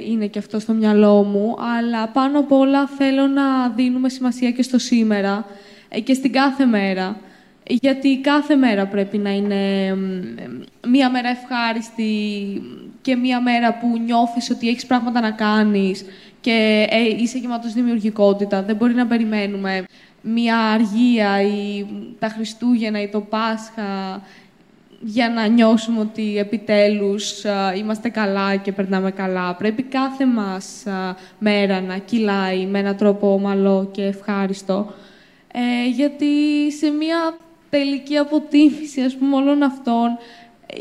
είναι και αυτό στο μυαλό μου, αλλά πάνω απ' όλα θέλω να δίνουμε σημασία και στο σήμερα ε, και στην κάθε μέρα. Γιατί κάθε μέρα πρέπει να είναι μ, μία μέρα ευχάριστη και μία μέρα που νιώθεις ότι έχεις πράγματα να κάνεις και ε, είσαι γεμάτος δημιουργικότητα. Δεν μπορεί να περιμένουμε μία αργία ή τα Χριστούγεννα ή το Πάσχα για να νιώσουμε ότι επιτέλους α, είμαστε καλά και περνάμε καλά. Πρέπει κάθε μας α, μέρα να κυλάει με έναν τρόπο ομαλό και ευχάριστο. Ε, γιατί σε μια τελική αποτίμηση, ας πούμε, όλων αυτών,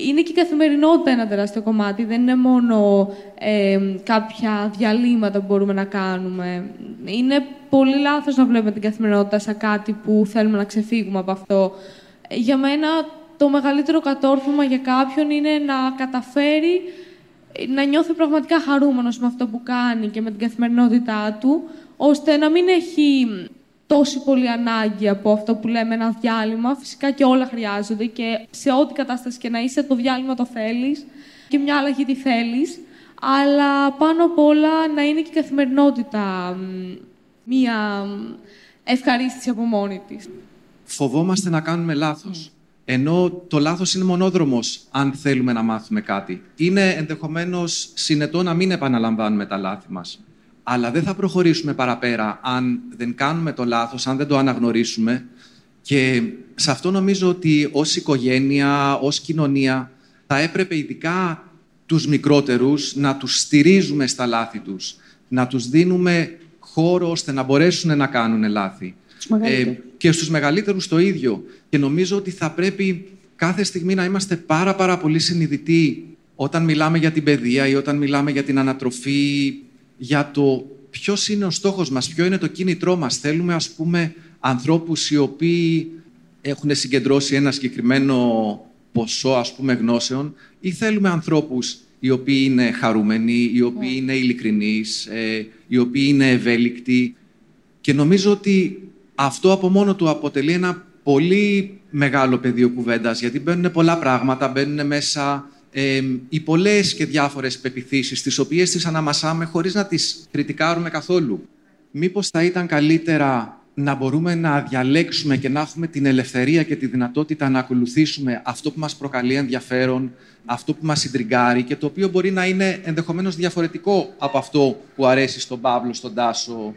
είναι και η καθημερινότητα ένα τεράστιο κομμάτι. Δεν είναι μόνο ε, κάποια διαλύματα που μπορούμε να κάνουμε. Είναι πολύ λάθος να βλέπουμε την καθημερινότητα σαν κάτι που θέλουμε να ξεφύγουμε από αυτό. Ε, Για μένα το μεγαλύτερο κατόρθωμα για κάποιον είναι να καταφέρει να νιώθει πραγματικά χαρούμενος με αυτό που κάνει και με την καθημερινότητά του, ώστε να μην έχει τόση πολύ ανάγκη από αυτό που λέμε ένα διάλειμμα. Φυσικά και όλα χρειάζονται και σε ό,τι κατάσταση και να είσαι, το διάλειμμα το θέλεις και μια αλλαγή τη θέλεις. Αλλά πάνω απ' όλα να είναι και η καθημερινότητα μ, μια μ, ευχαρίστηση από μόνη της. Φοβόμαστε να κάνουμε λάθος. Ενώ το λάθος είναι μονόδρομος αν θέλουμε να μάθουμε κάτι. Είναι ενδεχομένως συνετό να μην επαναλαμβάνουμε τα λάθη μας. Αλλά δεν θα προχωρήσουμε παραπέρα αν δεν κάνουμε το λάθος, αν δεν το αναγνωρίσουμε. Και σε αυτό νομίζω ότι ως οικογένεια, ως κοινωνία, θα έπρεπε ειδικά τους μικρότερους, να τους στηρίζουμε στα λάθη τους, να τους δίνουμε χώρο ώστε να μπορέσουν να κάνουν λάθη. Ε, και στους μεγαλύτερους το ίδιο. Και νομίζω ότι θα πρέπει κάθε στιγμή να είμαστε πάρα πάρα πολύ συνειδητοί όταν μιλάμε για την παιδεία ή όταν μιλάμε για την ανατροφή, για το ποιος είναι ο στόχος μας, ποιο είναι το κίνητρό μας. Θέλουμε, ας πούμε, ανθρώπους οι οποίοι έχουν συγκεντρώσει ένα συγκεκριμένο ποσό, ας πούμε, γνώσεων ή θέλουμε ανθρώπους οι οποίοι είναι χαρούμενοι, οι οποίοι ναι. είναι ειλικρινείς, ε, οι οποίοι είναι ευέλικτοι. Και νομίζω ότι αυτό από μόνο του αποτελεί ένα πολύ μεγάλο πεδίο κουβέντας, γιατί μπαίνουν πολλά πράγματα, μπαίνουν μέσα ε, οι πολλές και διάφορες πεπιθήσεις, τις οποίες τις αναμασάμε χωρίς να τις κριτικάρουμε καθόλου. Μήπως θα ήταν καλύτερα να μπορούμε να διαλέξουμε και να έχουμε την ελευθερία και τη δυνατότητα να ακολουθήσουμε αυτό που μας προκαλεί ενδιαφέρον, αυτό που μας συντριγκάρει και το οποίο μπορεί να είναι ενδεχομένως διαφορετικό από αυτό που αρέσει στον Παύλο, στον Τάσο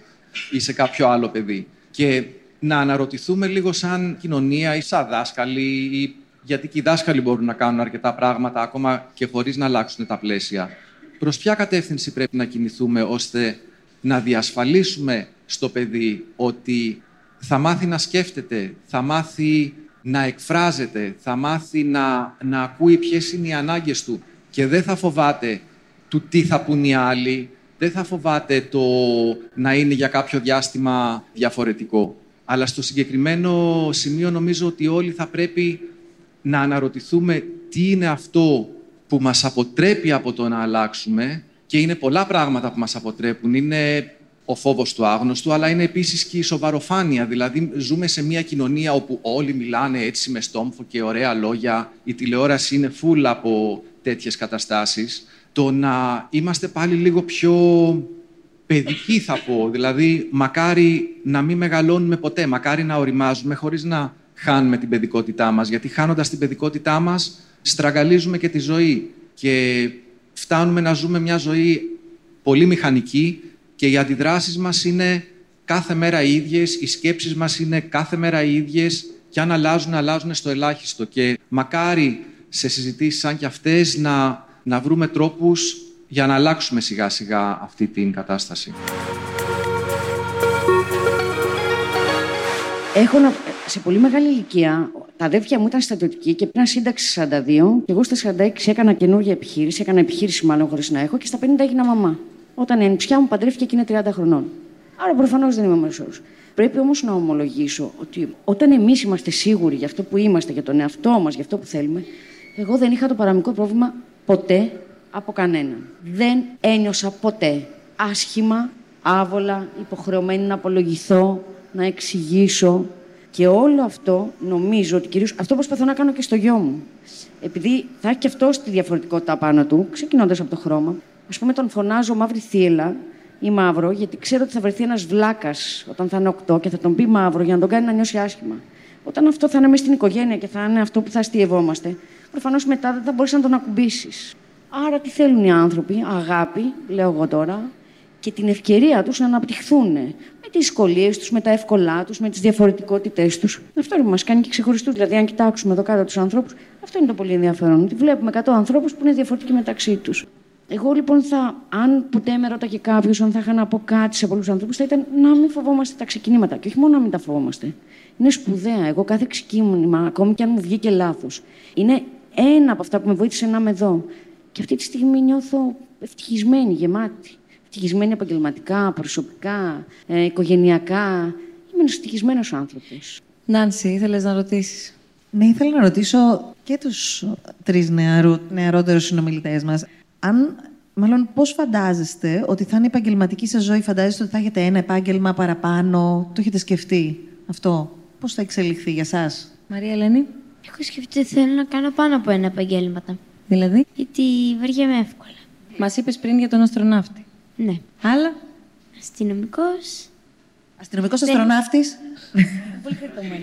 ή σε κάποιο άλλο παιδί. Και να αναρωτηθούμε λίγο σαν κοινωνία ή σαν δάσκαλοι ή γιατί και οι δάσκαλοι μπορούν να κάνουν αρκετά πράγματα ακόμα και χωρίς να αλλάξουν τα πλαίσια. Προς ποια κατεύθυνση πρέπει να κινηθούμε ώστε να διασφαλίσουμε στο παιδί ότι θα μάθει να σκέφτεται, θα μάθει να εκφράζεται, θα μάθει να, να ακούει ποιες είναι οι ανάγκες του και δεν θα φοβάται του τι θα πούν οι άλλοι, δεν θα φοβάται το να είναι για κάποιο διάστημα διαφορετικό. Αλλά στο συγκεκριμένο σημείο νομίζω ότι όλοι θα πρέπει να αναρωτηθούμε τι είναι αυτό που μας αποτρέπει από το να αλλάξουμε και είναι πολλά πράγματα που μας αποτρέπουν. Είναι ο φόβος του άγνωστου, αλλά είναι επίσης και η σοβαροφάνεια. Δηλαδή, ζούμε σε μια κοινωνία όπου όλοι μιλάνε έτσι με στόμφο και ωραία λόγια. Η τηλεόραση είναι φούλα από τέτοιες καταστάσεις. Το να είμαστε πάλι λίγο πιο παιδικοί, θα πω. Δηλαδή, μακάρι να μην μεγαλώνουμε ποτέ, μακάρι να οριμάζουμε χωρίς να χάνουμε την παιδικότητά μας. Γιατί χάνοντας την παιδικότητά μας, στραγγαλίζουμε και τη ζωή. Και φτάνουμε να ζούμε μια ζωή πολύ μηχανική, και οι αντιδράσεις μας είναι κάθε μέρα οι ίδιες, οι σκέψεις μας είναι κάθε μέρα οι ίδιες και αν αλλάζουν, αλλάζουν στο ελάχιστο. Και μακάρι σε συζητήσεις σαν και αυτές να, να βρούμε τρόπους για να αλλάξουμε σιγά σιγά αυτή την κατάσταση. Έχω σε πολύ μεγάλη ηλικία, τα αδέρφια μου ήταν στρατιωτικοί και πήραν σύνταξη 42 και εγώ στα 46 έκανα καινούργια επιχείρηση, έκανα επιχείρηση μάλλον χωρίς να έχω και στα 50 έγινα μαμά όταν η ανιψιά μου παντρεύτηκε και είναι 30 χρονών. Άρα προφανώς δεν είμαι μέσο Πρέπει όμως να ομολογήσω ότι όταν εμείς είμαστε σίγουροι για αυτό που είμαστε, για τον εαυτό μας, για αυτό που θέλουμε, εγώ δεν είχα το παραμικρό πρόβλημα ποτέ από κανέναν. Δεν ένιωσα ποτέ άσχημα, άβολα, υποχρεωμένη να απολογηθώ, να εξηγήσω. Και όλο αυτό νομίζω ότι κυρίως αυτό προσπαθώ να κάνω και στο γιο μου. Επειδή θα έχει και αυτό τη διαφορετικότητα πάνω του, ξεκινώντας από το χρώμα, Α πούμε, τον φωνάζω μαύρη θύελα ή μαύρο, γιατί ξέρω ότι θα βρεθεί ένας βλάκας όταν θα είναι οκτώ και θα τον πει μαύρο για να τον κάνει να νιώσει άσχημα. Όταν αυτό θα είναι μέσα στην οικογένεια και θα είναι αυτό που θα αστειευόμαστε, προφανώς μετά δεν θα μπορείς να τον ακουμπήσεις. Άρα τι θέλουν οι άνθρωποι, αγάπη, λέω εγώ τώρα, και την ευκαιρία τους να αναπτυχθούν με τις δυσκολίες τους, με τα εύκολά τους, με τις διαφορετικότητές τους. Αυτό μας κάνει και ξεχωριστούς. Δηλαδή, αν κοιτάξουμε εδώ κάτω τους ανθρώπους, αυτό είναι το πολύ ενδιαφέρον. Ότι βλέπουμε 100 ανθρώπους που είναι διαφορετικοί μεταξύ τους. Εγώ λοιπόν θα, αν ποτέ με ρώταγε κάποιος, αν θα είχα να πω κάτι σε πολλούς ανθρώπους, θα ήταν να μην φοβόμαστε τα ξεκινήματα. Και όχι μόνο να μην τα φοβόμαστε. Είναι σπουδαία. Εγώ κάθε ξεκίνημα, ακόμη και αν μου βγήκε λάθος, είναι ένα από αυτά που με βοήθησε να είμαι εδώ. Και αυτή τη στιγμή νιώθω ευτυχισμένη, γεμάτη. Ευτυχισμένη επαγγελματικά, προσωπικά, ε, οικογενειακά. Είμαι ένας ευτυχισμένο άνθρωπος. Νάνση, ήθελες να ρωτήσεις. Ναι, ήθελα να ρωτήσω και τους τρεις νεαρότερους συνομιλητές μας αν, μάλλον πώς φαντάζεστε ότι θα είναι η επαγγελματική σας ζωή, φαντάζεστε ότι θα έχετε ένα επάγγελμα παραπάνω, το έχετε σκεφτεί αυτό, πώς θα εξελιχθεί για σας; Μαρία Ελένη; Έχω σκεφτεί ότι θέλω να κάνω πάνω από ένα επαγγέλματα. Δηλαδή; Γιατί βαριέμαι εύκολα. Μας είπες πριν για τον αστροναύτη. Ναι. Άλλα; Αστυνομικός. Αστυνομικός αστροναύτης;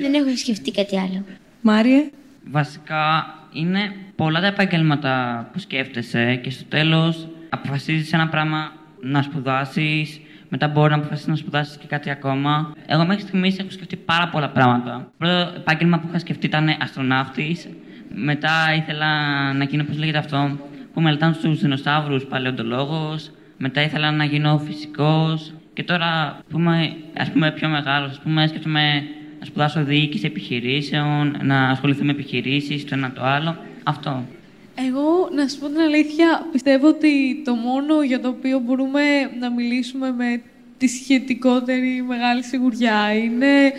Δεν έχω σκεφτεί κάτι άλλο. Μάρια. Βασικά είναι πολλά τα επαγγέλματα που σκέφτεσαι και στο τέλος αποφασίζεις ένα πράγμα να σπουδάσεις, μετά μπορεί να αποφασίσεις να σπουδάσεις και κάτι ακόμα. Εγώ μέχρι στιγμής έχω σκεφτεί πάρα πολλά πράγματα. Το πρώτο επάγγελμα που είχα σκεφτεί ήταν αστροναύτης. Μετά ήθελα να γίνω, πώς λέγεται αυτό, που μελετάνε του δεινοσαύρους παλαιοντολόγος. Μετά ήθελα να γίνω φυσικός. Και τώρα, πούμε, ας πούμε, πιο μεγάλος, ας πούμε, σκέφτομαι να σπουδάσω διοίκηση επιχειρήσεων, να ασχοληθώ με επιχειρήσεις, το ένα το άλλο. Αυτό. Εγώ, να σου πω την αλήθεια, πιστεύω ότι το μόνο για το οποίο μπορούμε να μιλήσουμε με τη σχετικότερη μεγάλη σιγουριά είναι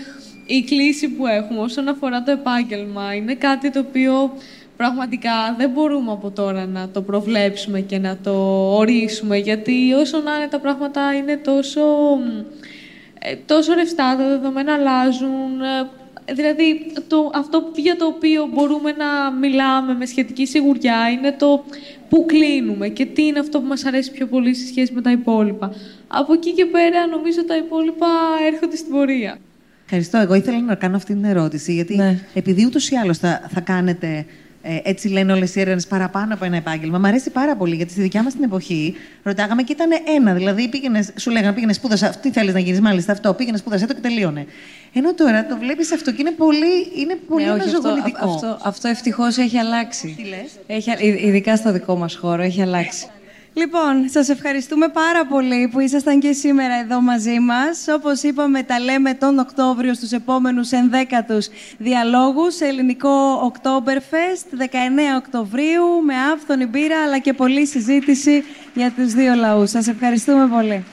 η κλίση που έχουμε όσον αφορά το επάγγελμα. Είναι κάτι το οποίο πραγματικά δεν μπορούμε από τώρα να το προβλέψουμε και να το ορίσουμε, γιατί όσο να είναι τα πράγματα είναι τόσο, ε, τόσο ρευστά, τα δεδομένα αλλάζουν, ε, Δηλαδή, το, αυτό για το οποίο μπορούμε να μιλάμε με σχετική σιγουριά είναι το πού κλείνουμε και τι είναι αυτό που μας αρέσει πιο πολύ σε σχέση με τα υπόλοιπα. Από εκεί και πέρα, νομίζω τα υπόλοιπα έρχονται στην πορεία. Ευχαριστώ. Εγώ ήθελα να κάνω αυτή την ερώτηση, γιατί ναι. επειδή ούτως ή άλλως θα, θα κάνετε ε, έτσι λένε όλες οι έρευνες παραπάνω από ένα επάγγελμα. Μ' αρέσει πάρα πολύ γιατί στη δικιά μας την εποχή ρωτάγαμε και ήταν ένα. Δηλαδή πήγαινες, σου λέγανε πήγαινες σπούδασα. Τι θέλεις να γίνεις, μάλιστα αυτό. Πήγαινες σπούδασα το και τελείωνε. Ενώ τώρα το βλέπεις αυτό και είναι πολύ, είναι πολύ ναι, Αυτό, αυτό, αυτό ευτυχώς έχει αλλάξει. Τι λες; Έχει, ειδικά στο δικό μας χώρο έχει αλλάξει. Λοιπόν, σας ευχαριστούμε πάρα πολύ που ήσασταν και σήμερα εδώ μαζί μας. Όπως είπαμε, τα λέμε τον Οκτώβριο στους επόμενους ενδέκατους διαλόγους σε ελληνικό Oktoberfest, 19 Οκτωβρίου, με άφθονη μπύρα, αλλά και πολλή συζήτηση για τους δύο λαούς. Σας ευχαριστούμε πολύ.